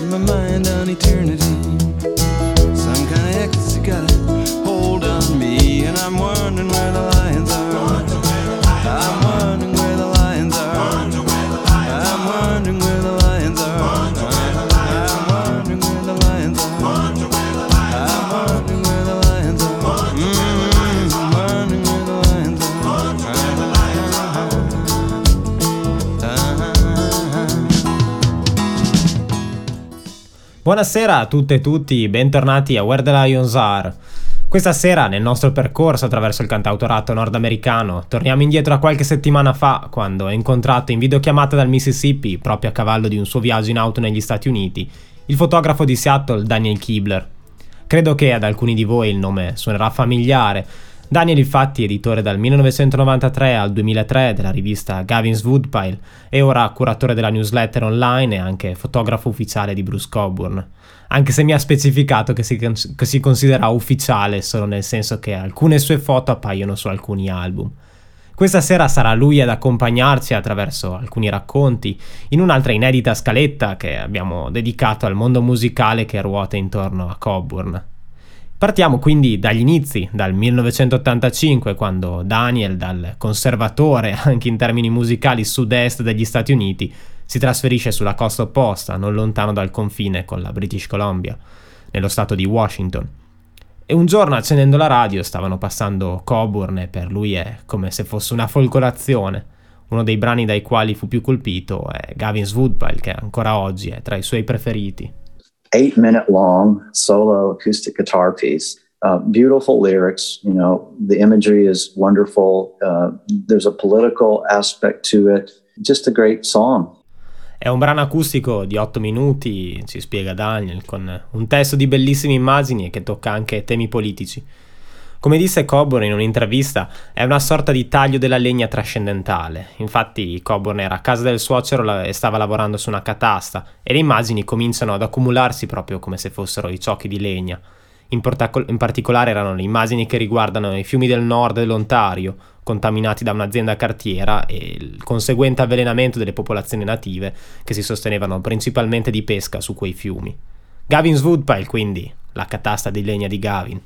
got my mind on eternity. Buonasera a tutte e tutti, bentornati a Where the Lions Are. Questa sera, nel nostro percorso attraverso il cantautorato nordamericano, torniamo indietro a qualche settimana fa, quando ho incontrato in videochiamata dal Mississippi, proprio a cavallo di un suo viaggio in auto negli Stati Uniti, il fotografo di Seattle Daniel Kibler. Credo che ad alcuni di voi il nome suonerà familiare. Daniel infatti editore dal 1993 al 2003 della rivista Gavin's Woodpile e ora curatore della newsletter online e anche fotografo ufficiale di Bruce Coburn. Anche se mi ha specificato che si, che si considera ufficiale solo nel senso che alcune sue foto appaiono su alcuni album. Questa sera sarà lui ad accompagnarci attraverso alcuni racconti in un'altra inedita scaletta che abbiamo dedicato al mondo musicale che ruota intorno a Coburn. Partiamo quindi dagli inizi, dal 1985, quando Daniel, dal conservatore anche in termini musicali sud-est degli Stati Uniti, si trasferisce sulla costa opposta, non lontano dal confine con la British Columbia, nello stato di Washington. E un giorno accendendo la radio stavano passando Coburn e per lui è come se fosse una folgorazione. Uno dei brani dai quali fu più colpito è Gavin's Woodpile, che ancora oggi è tra i suoi preferiti. Eight minute long solo acoustic guitar piece. Uh, beautiful lyrics, you know, the imagery is wonderful. Uh, there's a political aspect to it. Just a great song. È un brano acustico di 8 minuti, ci spiega Daniel, con un testo di bellissime immagini che tocca anche temi politici. Come disse Coburn in un'intervista, è una sorta di taglio della legna trascendentale. Infatti Coburn era a casa del suocero e stava lavorando su una catasta e le immagini cominciano ad accumularsi proprio come se fossero i ciocchi di legna. In, portaco- in particolare erano le immagini che riguardano i fiumi del nord dell'Ontario, contaminati da un'azienda cartiera e il conseguente avvelenamento delle popolazioni native che si sostenevano principalmente di pesca su quei fiumi. Gavin's Woodpile, quindi, la catasta di legna di Gavin.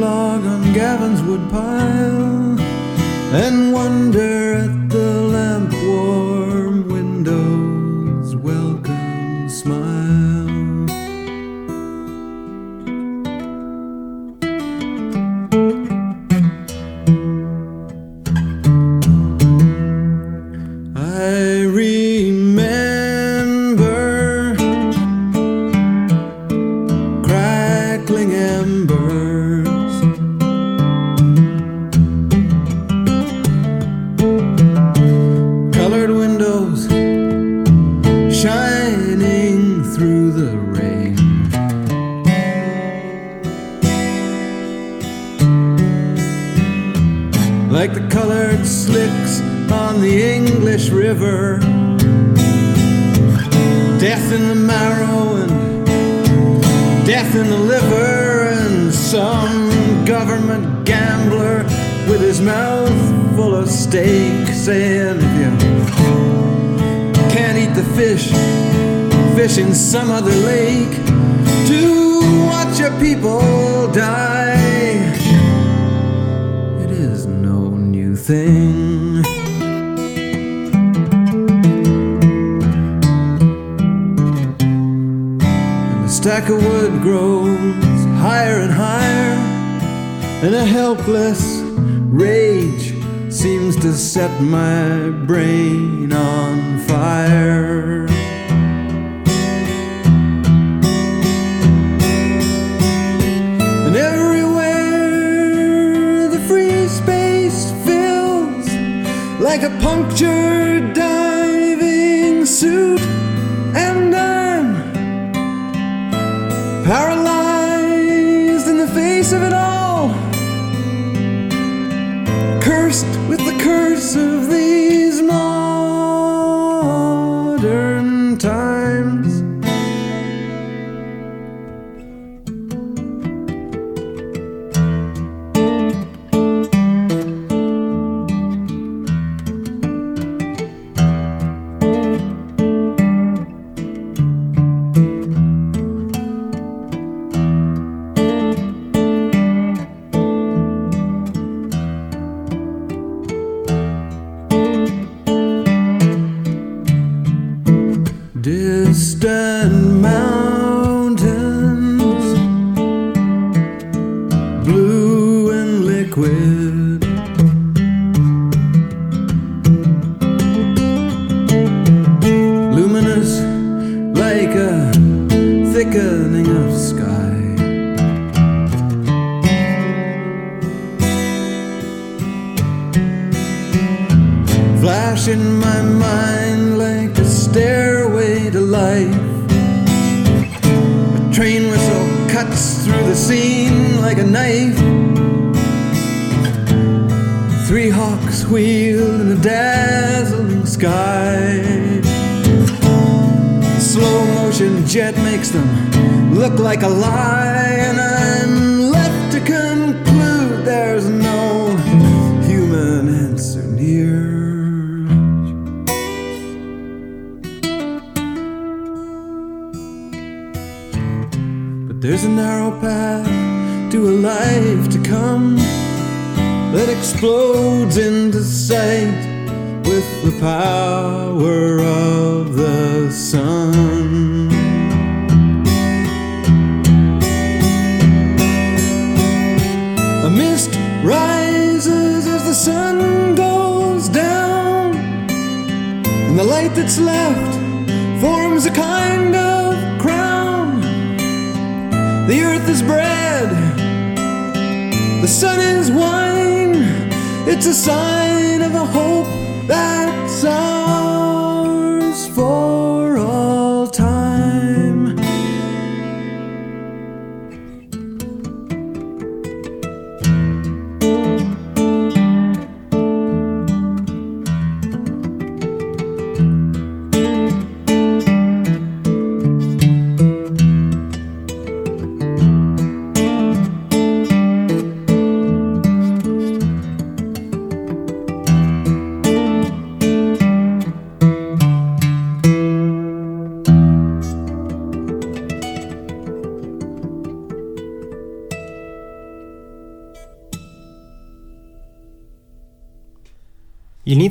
log on Gavin's woodpile and wonder at the my brain on fire. And everywhere the free space fills like a punctured diving suit, and I'm paralyzed. There's a narrow path to a life to come that explodes into sight with the power of the sun. A mist rises as the sun goes down, and the light that's left forms a kind of is bread, the sun is wine. It's a sign of a hope that's ours.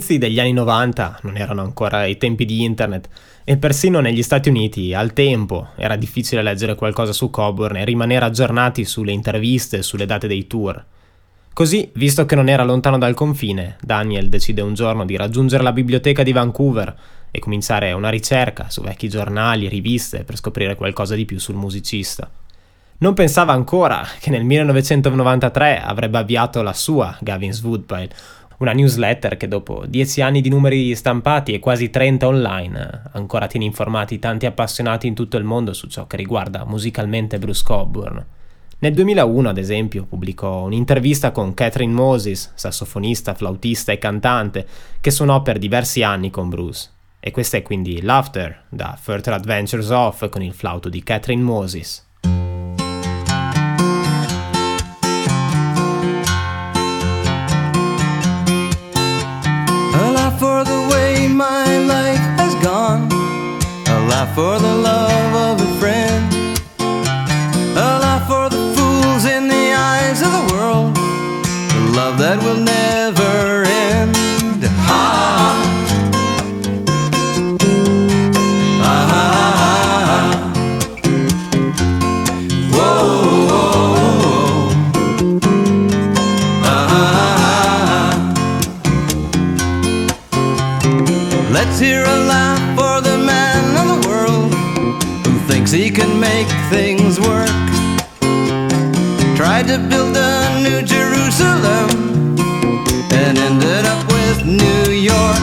Inizi degli anni 90 non erano ancora i tempi di internet e persino negli Stati Uniti al tempo era difficile leggere qualcosa su Coburn e rimanere aggiornati sulle interviste e sulle date dei tour. Così, visto che non era lontano dal confine, Daniel decide un giorno di raggiungere la biblioteca di Vancouver e cominciare una ricerca su vecchi giornali e riviste per scoprire qualcosa di più sul musicista. Non pensava ancora che nel 1993 avrebbe avviato la sua Gavin's Woodpile, una newsletter che dopo dieci anni di numeri stampati e quasi 30 online ancora tiene informati tanti appassionati in tutto il mondo su ciò che riguarda musicalmente Bruce Coburn. Nel 2001, ad esempio, pubblicò un'intervista con Catherine Moses, sassofonista, flautista e cantante, che suonò per diversi anni con Bruce. E questa è quindi Laughter, da Further Adventures of, con il flauto di Catherine Moses. Laugh for the love of a friend, a laugh for the fools in the eyes of the world, a love that will never end. Hear a laugh for the man of the world who thinks he can make things work. Tried to build a new Jerusalem and ended up with New York.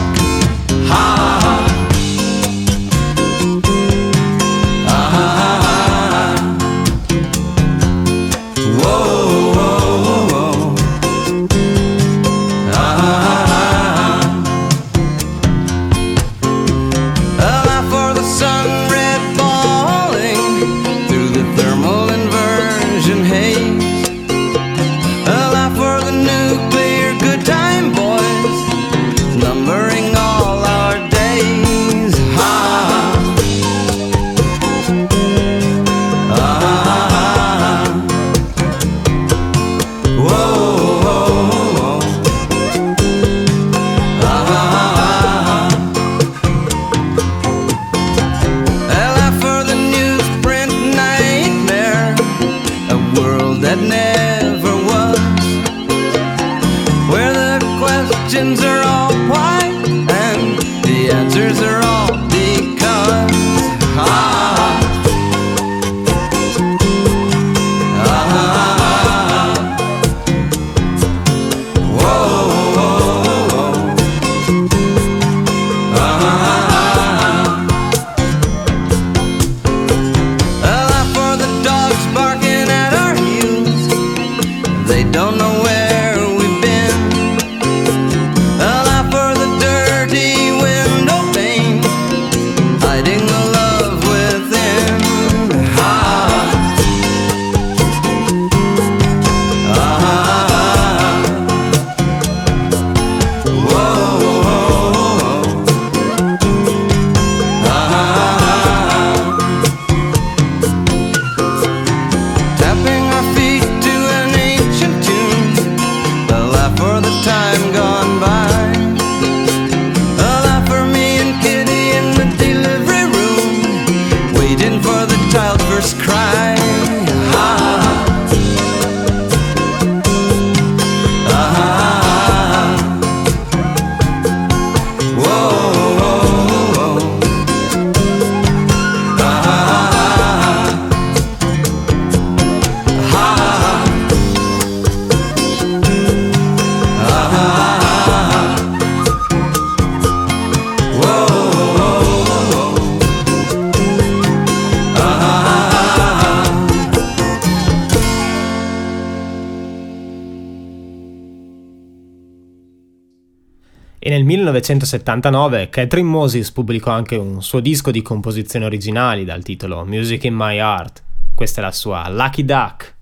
1979 Catherine Moses pubblicò anche un suo disco di composizioni originali dal titolo Music in My Heart. Questa è la sua Lucky Duck.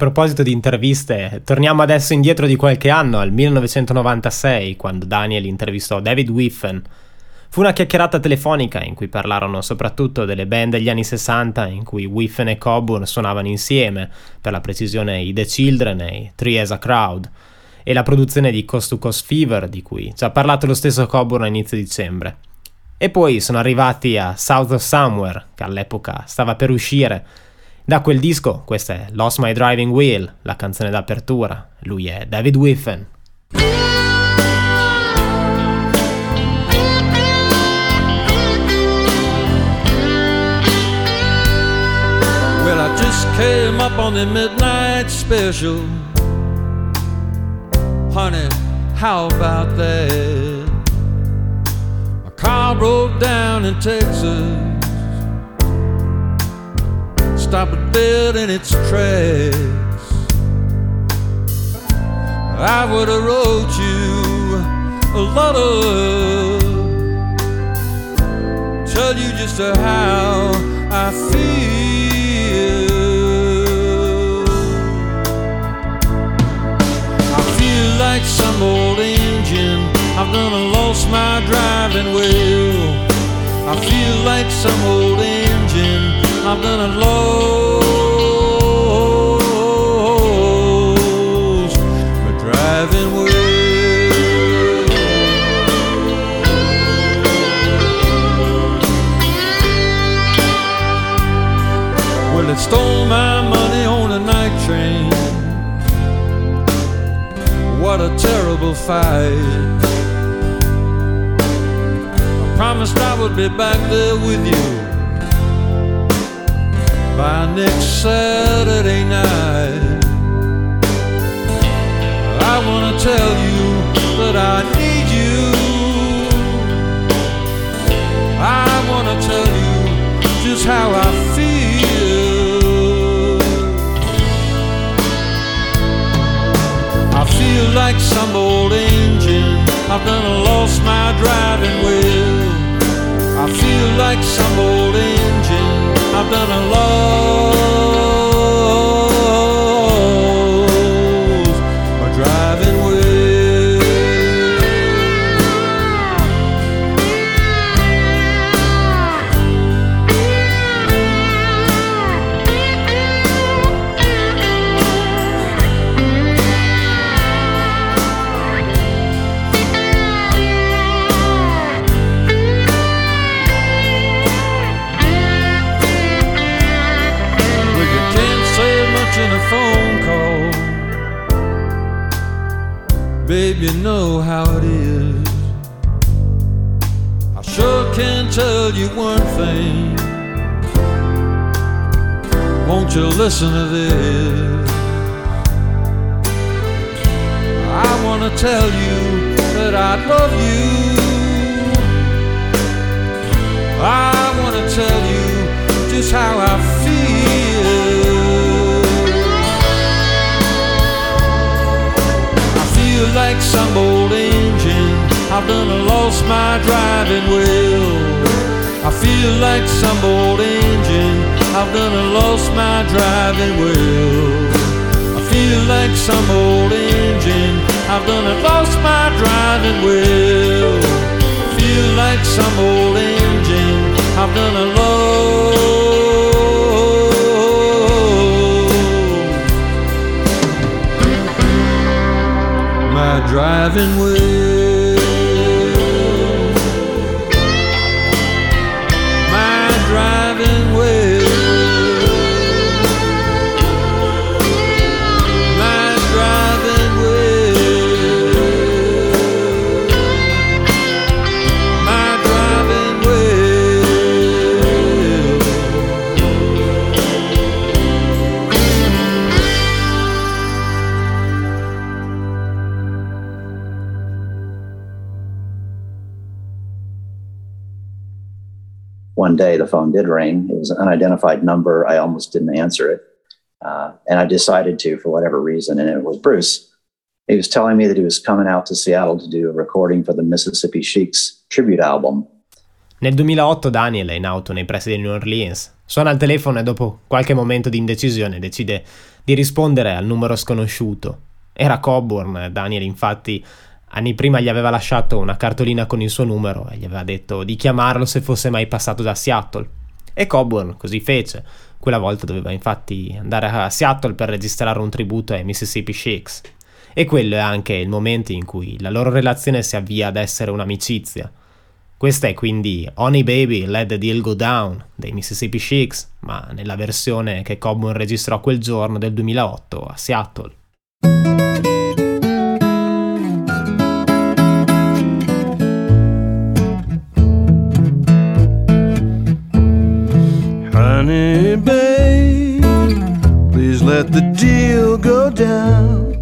Proposito di interviste, torniamo adesso indietro di qualche anno, al 1996, quando Daniel intervistò David Whiffen. Fu una chiacchierata telefonica in cui parlarono soprattutto delle band degli anni 60 in cui Whiffen e Coburn suonavano insieme, per la precisione i The Children e i Three as a Crowd, e la produzione di Coast to Coast Fever, di cui ci ha parlato lo stesso Coburn a inizio dicembre. E poi sono arrivati a South of Somewhere, che all'epoca stava per uscire, da quel disco, questa è Lost My Driving Wheel, la canzone d'apertura. Lui è David Whiffen. Well, I just came up on the midnight special. Honey, how about that? My car broke down in Texas stop it dead in its tracks. I would have wrote you a letter, tell you just how I feel. I feel like some old engine. I've done lost my driving wheel. I feel like some old engine I've done a lost my driving wheel. Well, it stole my money on a night train. What a terrible fight. I promised I would be back there with you by next Saturday night. I want to tell you that I need you. I want to tell you just how I feel. I feel like some old engine. I've done lost my driving wheel. I feel like some old engine. I've done a lost Won't you I've done lost my driving wheel. Feel like some old engine. I've done a low. My driving wheel. Day the phone did ring. It was an unidentified number. I almost didn't answer it. Uh, and I decided to for whatever reason, and it was Bruce. He was telling me that he was coming out to Seattle to do a recording for the Mississippi Sheiks tribute album. Nel 2008 Daniel è in auto nei pressi di New Orleans, Suona il telefono e dopo qualche momento di indecisione decide di rispondere al numero sconosciuto. Era Coburn, Daniel infatti anni prima gli aveva lasciato una cartolina con il suo numero e gli aveva detto di chiamarlo se fosse mai passato da Seattle. E Coburn così fece. Quella volta doveva infatti andare a Seattle per registrare un tributo ai Mississippi Sheiks. E quello è anche il momento in cui la loro relazione si avvia ad essere un'amicizia. Questa è quindi Honey Baby Let the Deal Go Down dei Mississippi Sheiks, ma nella versione che Coburn registrò quel giorno del 2008 a Seattle. Let the deal go down.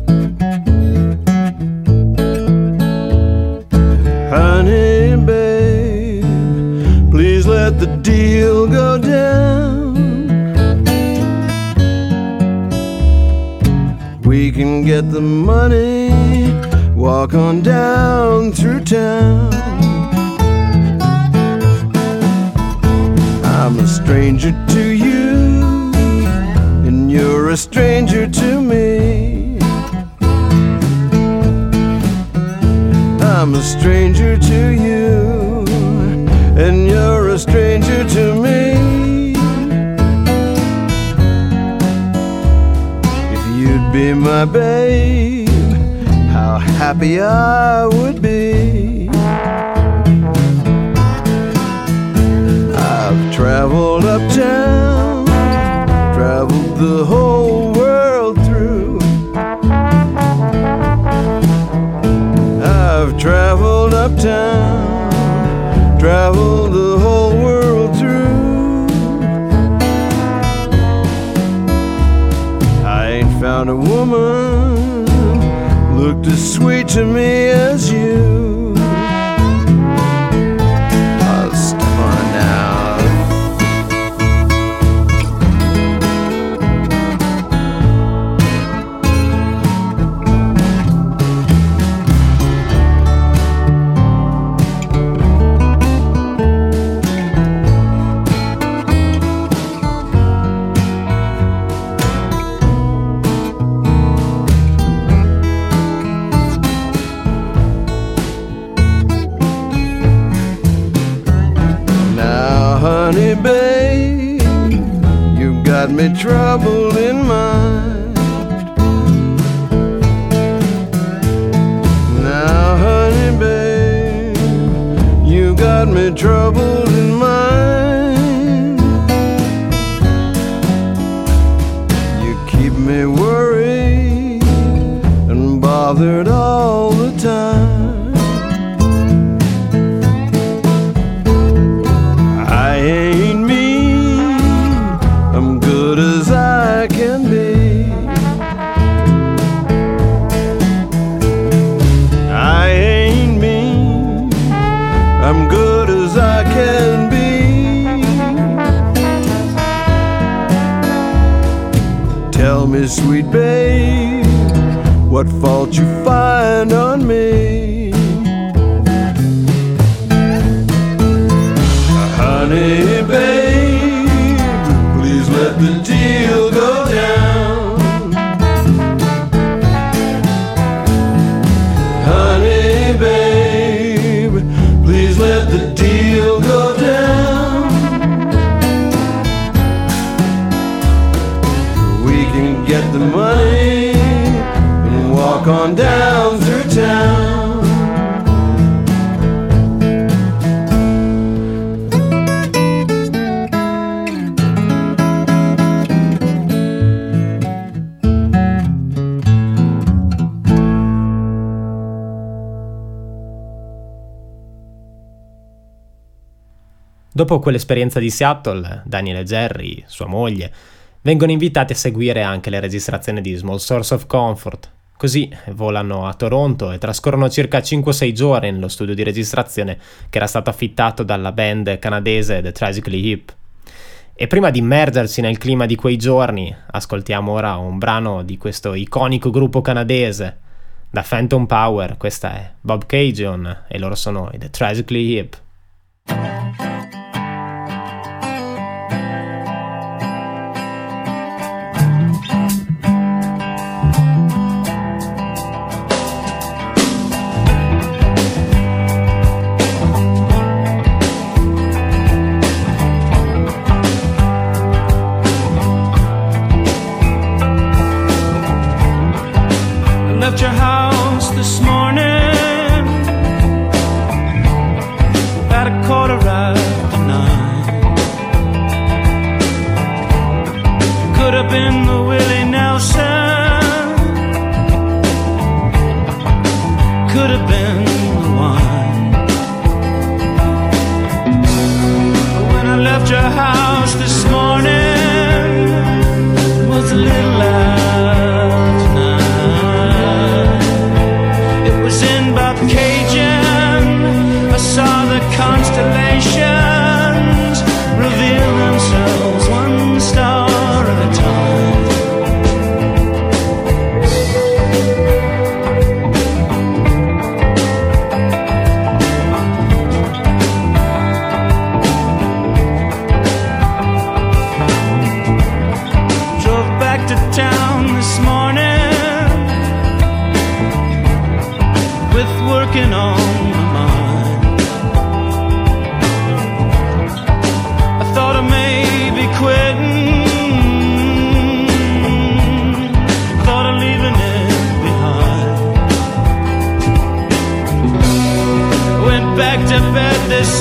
Honey, babe, please let the deal go down. We can get the money, walk on down through town. I'm a stranger to you, you're a stranger to me. I'm a stranger to you, and you're a stranger to me. If you'd be my babe, how happy I would be. The whole world through. I've traveled uptown, traveled the whole world through. I ain't found a woman looked as sweet to me as you. Troubled in mind. Now, honey, babe, you got me troubled quell'esperienza di Seattle, Daniel e Jerry, sua moglie, vengono invitati a seguire anche le registrazioni di Small Source of Comfort. Così volano a Toronto e trascorrono circa 5-6 giorni nello studio di registrazione che era stato affittato dalla band canadese The Tragically Hip. E prima di immergersi nel clima di quei giorni, ascoltiamo ora un brano di questo iconico gruppo canadese. Da Phantom Power, questa è Bob Cajon e loro sono i The Tragically Hip.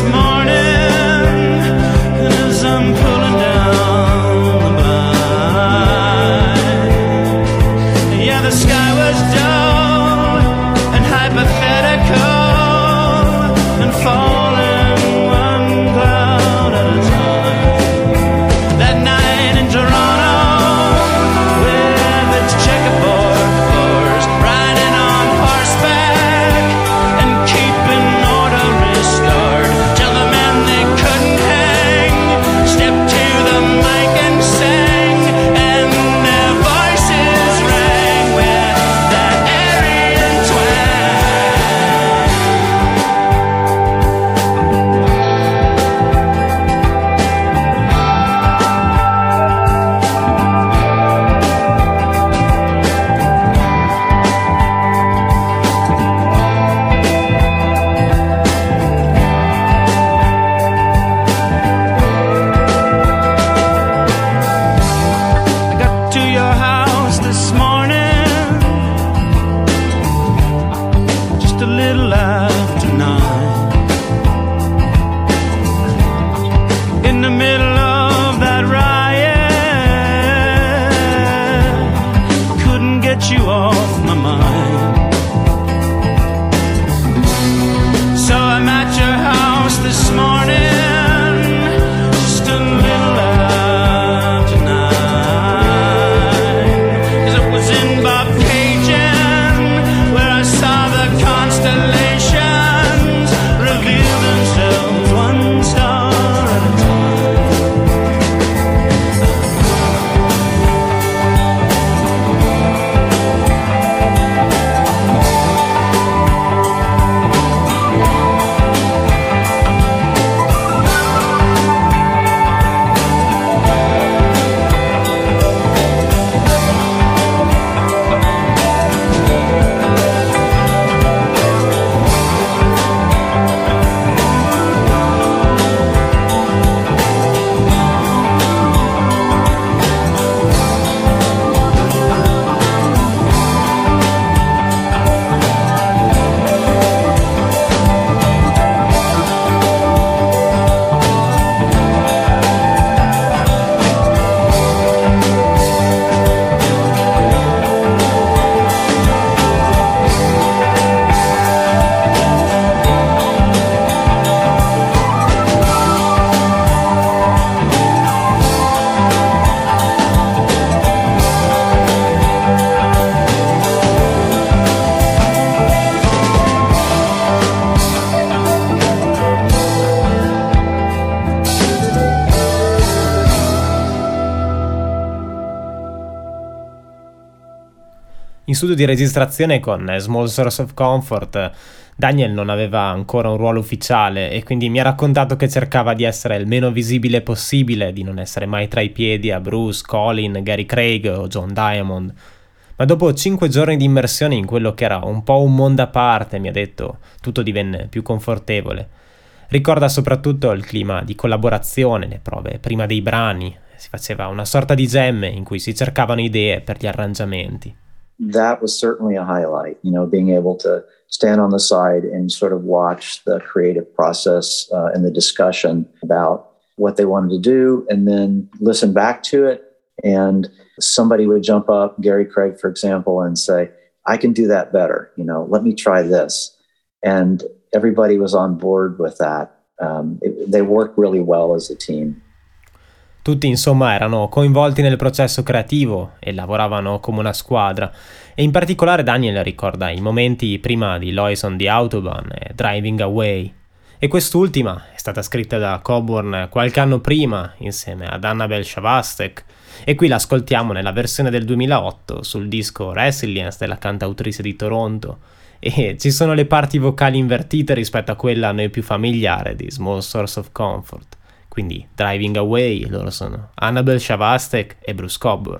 morning. studio di registrazione con eh, Small Source of Comfort Daniel non aveva ancora un ruolo ufficiale e quindi mi ha raccontato che cercava di essere il meno visibile possibile, di non essere mai tra i piedi a Bruce, Colin, Gary Craig o John Diamond. Ma dopo cinque giorni di immersione in quello che era un po' un mondo a parte, mi ha detto, tutto divenne più confortevole. Ricorda soprattutto il clima di collaborazione, le prove prima dei brani, si faceva una sorta di gemme in cui si cercavano idee per gli arrangiamenti. that was certainly a highlight, you know, being able to stand on the side and sort of watch the creative process uh, and the discussion about what they wanted to do and then listen back to it. And somebody would jump up, Gary Craig, for example, and say, I can do that better. You know, let me try this. And everybody was on board with that. Um, it, they work really well as a team. Tutti insomma erano coinvolti nel processo creativo e lavoravano come una squadra. E in particolare Daniel ricorda i momenti prima di Lois on the Autobahn e Driving Away. E quest'ultima è stata scritta da Coburn qualche anno prima insieme ad Annabelle Shavastek. E qui l'ascoltiamo nella versione del 2008 sul disco Resilience della cantautrice di Toronto. E ci sono le parti vocali invertite rispetto a quella a noi più familiare di Small Source of Comfort. Quindi Driving Away loro sono Annabelle Shavastek e Bruce Coburn.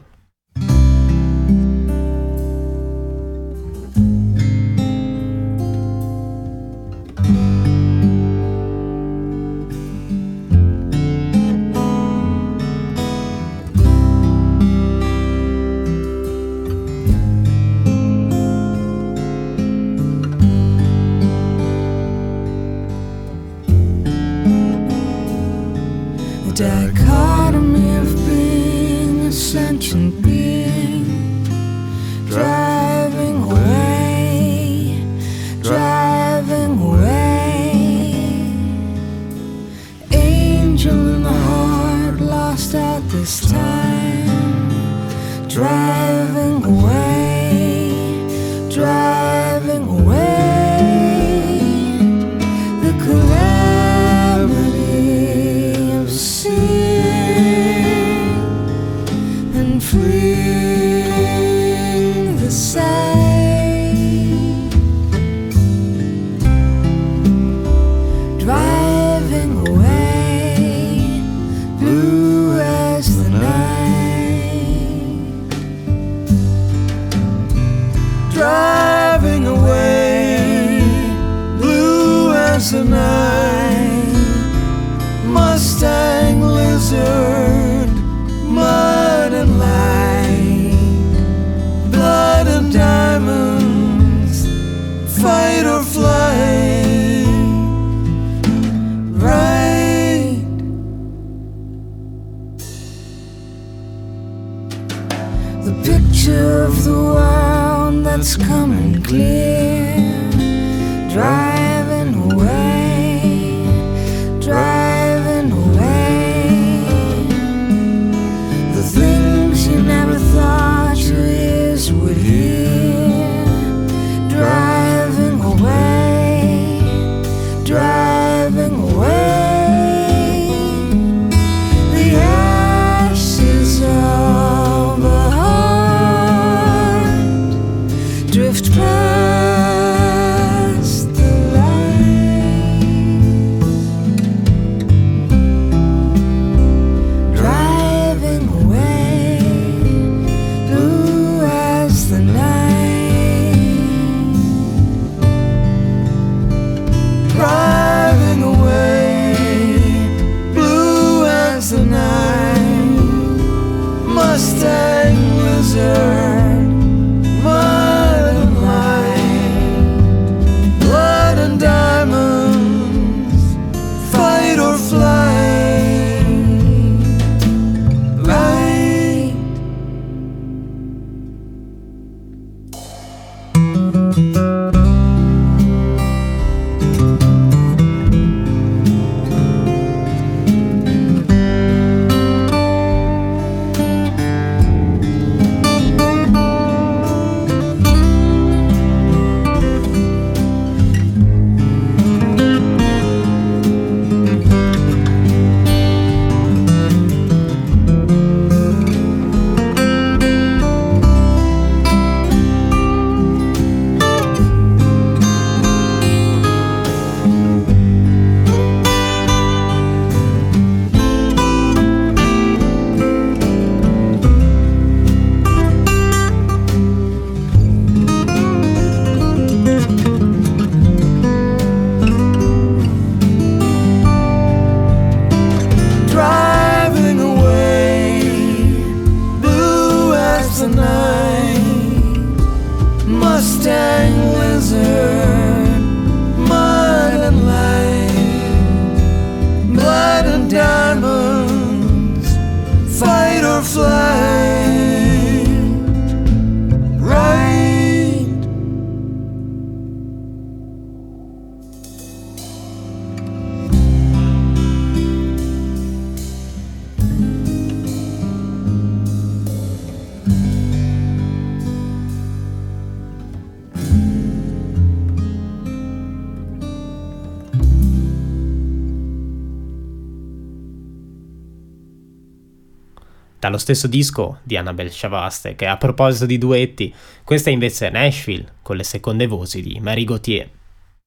Dallo stesso disco di Annabelle Chavaste, che a proposito di duetti, questa è invece Nashville, con le seconde voci di Marie Gauthier.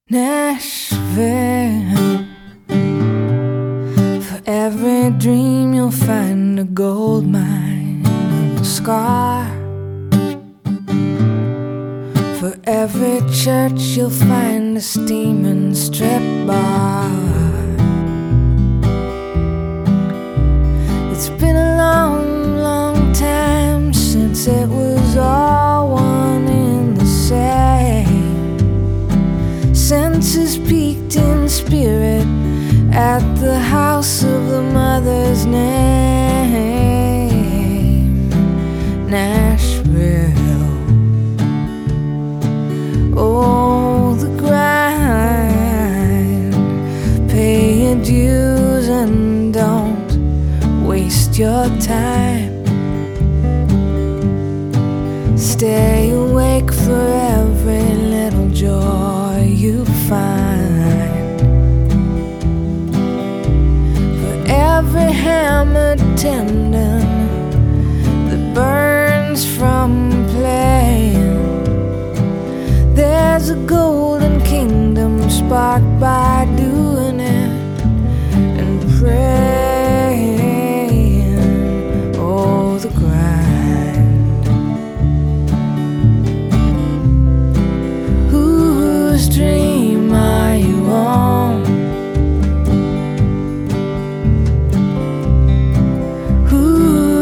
Nashville. For every dream you'll find a gold mine scar. For every church you'll find a steaming strip bar. It's been a long, it was all one in the same. Senses peaked in spirit at the house of the mother's name, Nashville. Oh, the grind. Pay your dues and don't waste your time. Stay awake for every little joy you find. For every hammered tendon that burns from playing. There's a golden kingdom sparked by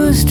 Whose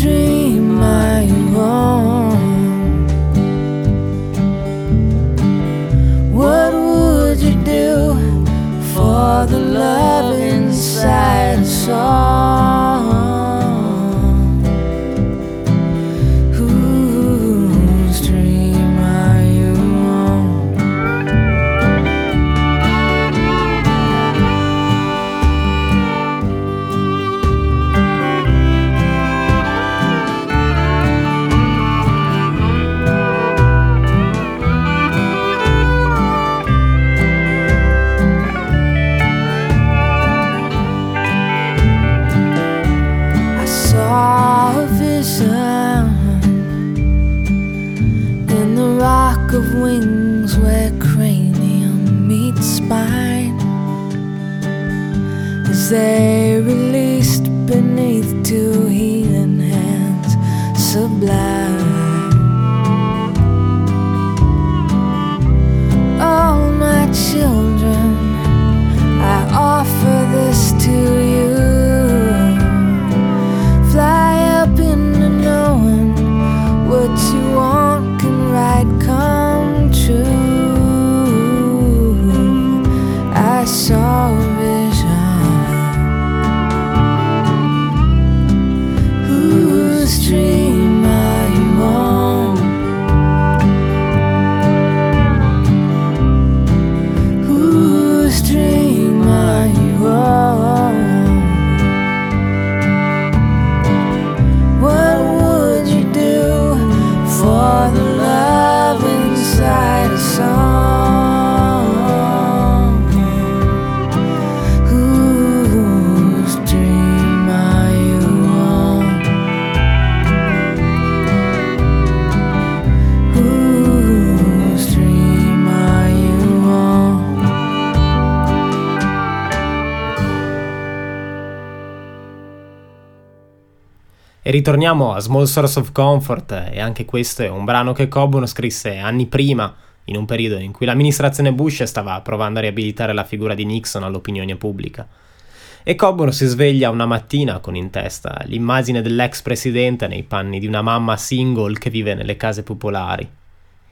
ritorniamo a Small Source of Comfort e anche questo è un brano che Coburn scrisse anni prima, in un periodo in cui l'amministrazione Bush stava provando a riabilitare la figura di Nixon all'opinione pubblica. E Coburn si sveglia una mattina con in testa l'immagine dell'ex presidente nei panni di una mamma single che vive nelle case popolari.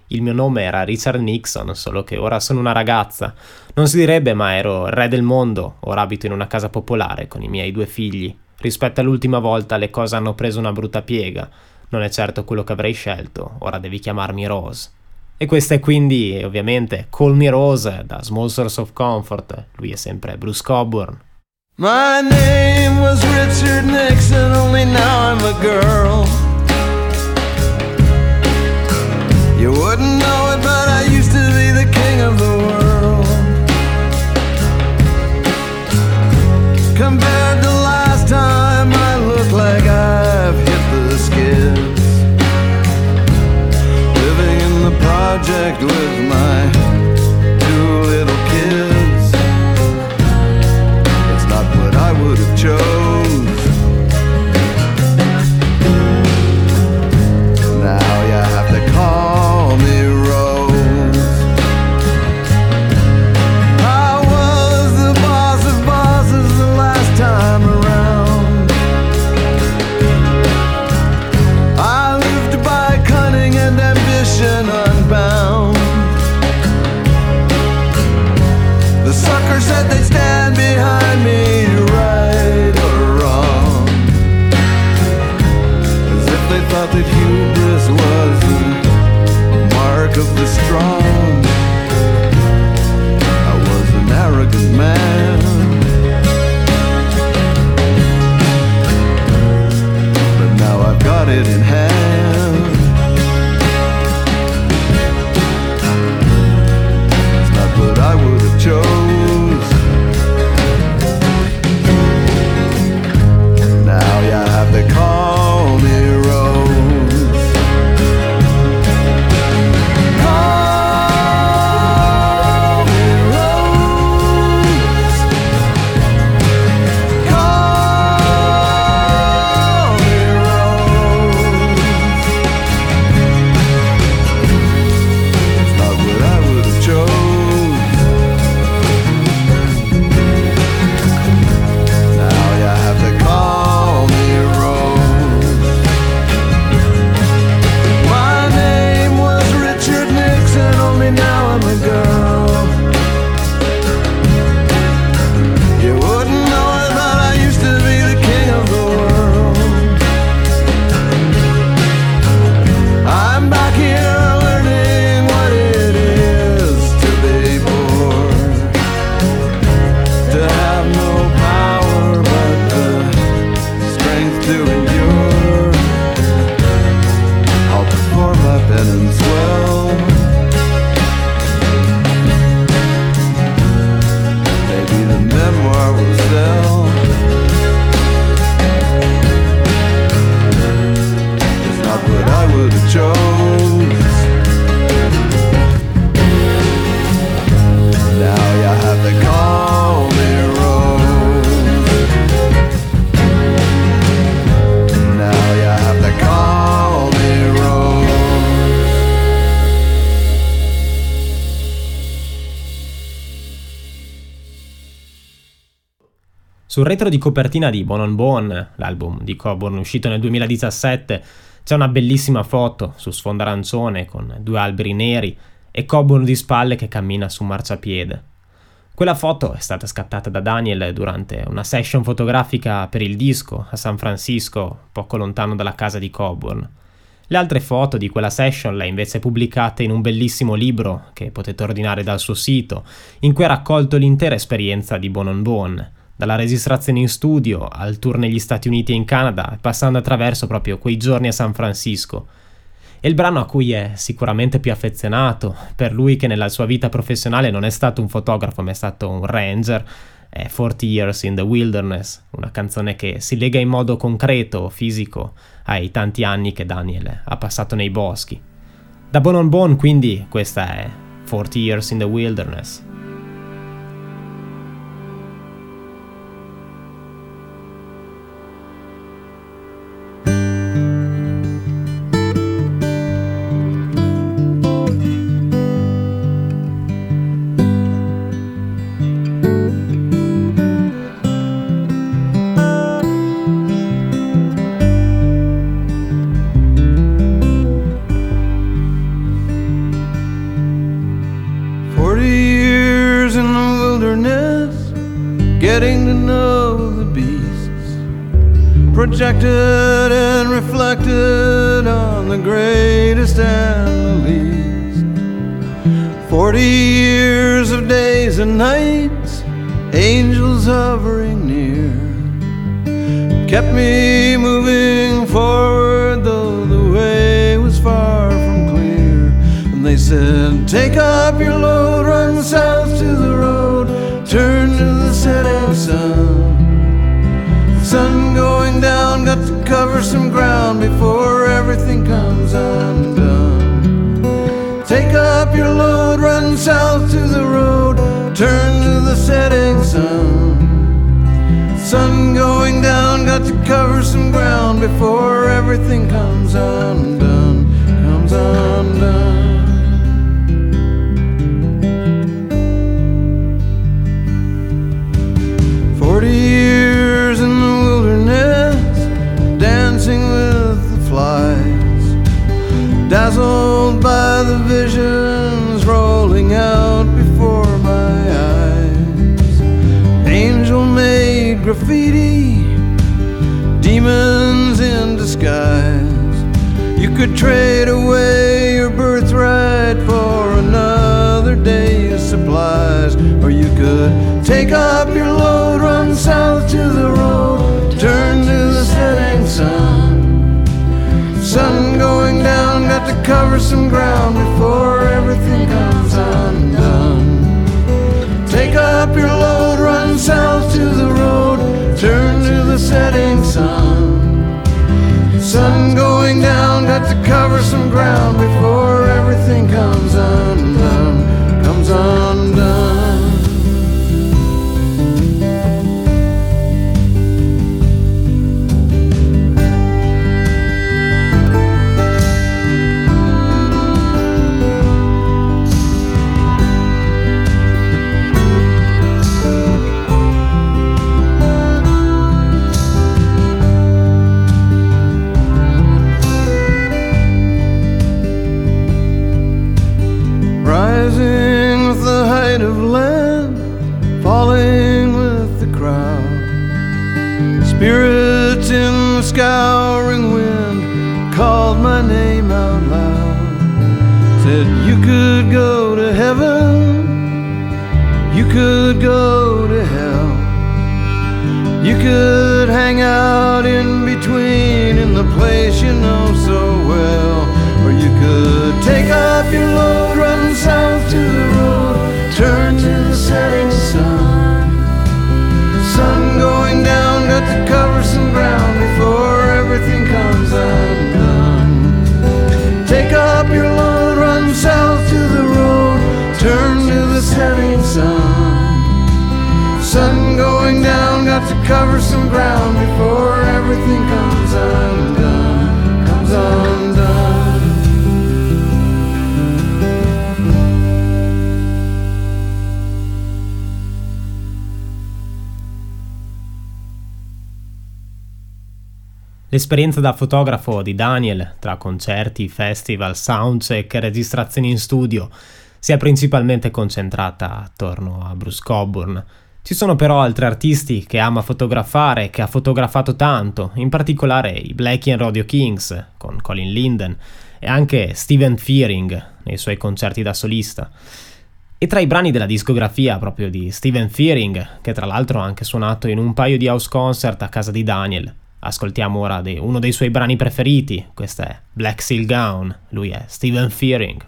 Il mio nome era Richard Nixon, solo che ora sono una ragazza. Non si direbbe, ma ero re del mondo, ora abito in una casa popolare con i miei due figli. Rispetto all'ultima volta le cose hanno preso una brutta piega. Non è certo quello che avrei scelto, ora devi chiamarmi Rose. E questa è quindi, ovviamente, Call Me Rose da Small Source of Comfort. Lui è sempre Bruce Coburn. My name was Richard Nixon, only now I'm a girl. You wouldn't know it, but I used to be the king of the project with my retro di copertina di Bon on Bon, l'album di Coburn uscito nel 2017, c'è una bellissima foto su sfondo arancione con due alberi neri e Coburn di spalle che cammina su un marciapiede. Quella foto è stata scattata da Daniel durante una session fotografica per il disco a San Francisco, poco lontano dalla casa di Coburn. Le altre foto di quella session le ha invece pubblicate in un bellissimo libro che potete ordinare dal suo sito, in cui ha raccolto l'intera esperienza di Bon on Bon, dalla registrazione in studio al tour negli Stati Uniti e in Canada, passando attraverso proprio quei giorni a San Francisco. E il brano a cui è sicuramente più affezionato, per lui che nella sua vita professionale non è stato un fotografo ma è stato un ranger, è 40 Years in the Wilderness, una canzone che si lega in modo concreto, fisico, ai tanti anni che Daniel ha passato nei boschi. Da Bon on Bon quindi questa è 40 Years in the Wilderness. Getting to know the beasts, projected and reflected on the greatest and the least. Forty years of days and nights, angels hovering near, kept me moving forward, though the way was far from clear. And they said, Take up your load, run south to the road, turn to the setting cover some ground before everything comes undone. Take up your load, run south to the road, turn to the setting sun. Sun going down, got to cover some ground before everything comes undone. Comes undone. Graffiti, demons in disguise, You could trade away your birthright for another day's supplies, or you could take up your load, run south to the road, turn to the setting sun. Sun going down, got to cover some ground cover some ground before everything comes undone, Could take up your load, run south to the road, turn to the setting sun. Sun going down, got to cover some ground before everything comes undone. Take up your load, run south to the road, turn to the setting sun. Sun going down, got to cover L'esperienza da fotografo di Daniel, tra concerti, festival, soundcheck e registrazioni in studio, si è principalmente concentrata attorno a Bruce Coburn. Ci sono però altri artisti che ama fotografare e che ha fotografato tanto, in particolare i Blackie and Rodeo Kings con Colin Linden e anche Steven Fearing nei suoi concerti da solista. E tra i brani della discografia proprio di Steven Fearing, che tra l'altro ha anche suonato in un paio di house concert a casa di Daniel, ascoltiamo ora de- uno dei suoi brani preferiti, questo è Black Seal Gown, lui è Steven Fearing.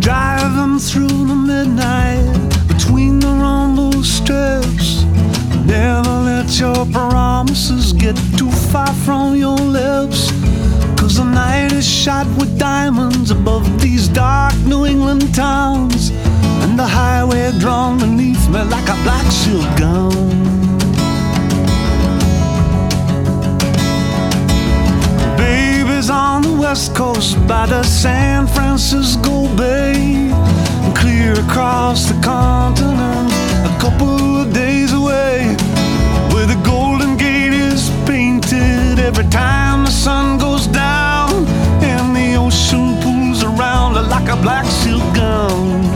Driving through the midnight between the rumble strips. Never let your promises get too far from your lips. The night is shot with diamonds above these dark New England towns. And the highway drawn beneath me like a black silk gown. Baby's on the west coast by the San Francisco Bay. Clear across the continent, a couple of days away. Where the Golden Gate is painted every time the sun goes down. And the ocean pools around like a black silk gown.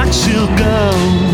Like a black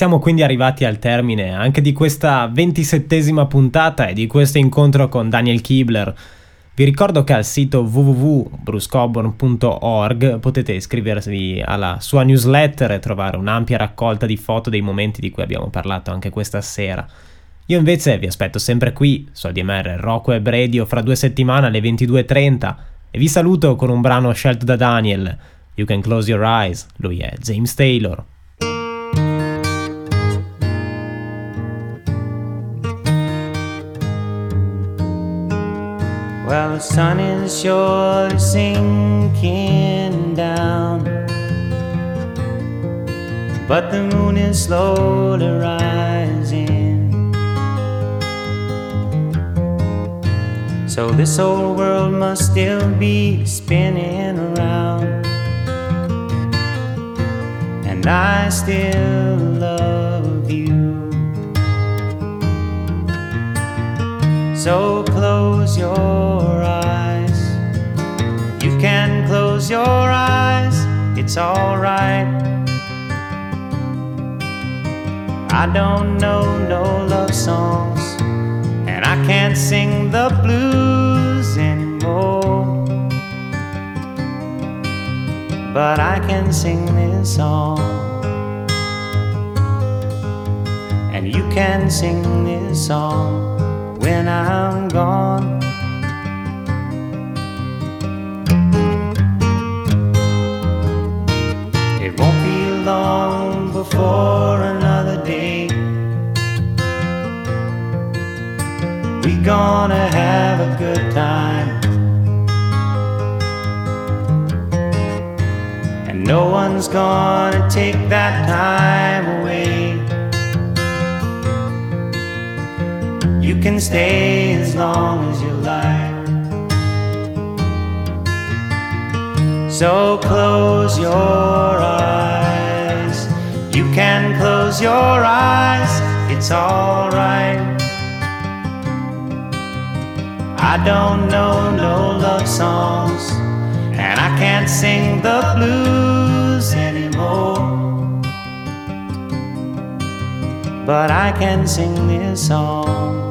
siamo quindi arrivati al termine anche di questa ventisettesima puntata e di questo incontro con Daniel Kibler. Vi ricordo che al sito www.brucecoburn.org potete iscrivervi alla sua newsletter e trovare un'ampia raccolta di foto dei momenti di cui abbiamo parlato anche questa sera. Io invece vi aspetto sempre qui, su ADMR Rocco e Radio, fra due settimane alle 22.30 e vi saluto con un brano scelto da Daniel, You Can Close Your Eyes, lui è James Taylor. Well, the sun is surely sinking down, but the moon is slowly rising. So, this old world must still be spinning around, and I still love So close your eyes. You can close your eyes, it's alright. I don't know no love songs, and I can't sing the blues anymore. But I can sing this song, and you can sing this song when I'm gone. It won't be long before another day. We gonna have a good time. And no one's gonna take that time away. You can stay as long as you like. So close your eyes. You can close your eyes, it's alright. I don't know no love songs, and I can't sing the blues anymore. But I can sing this song.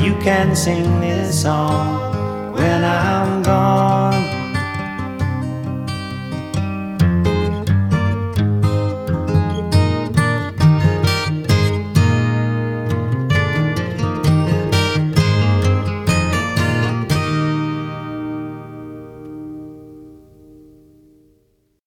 You can sing this song when I'm gone.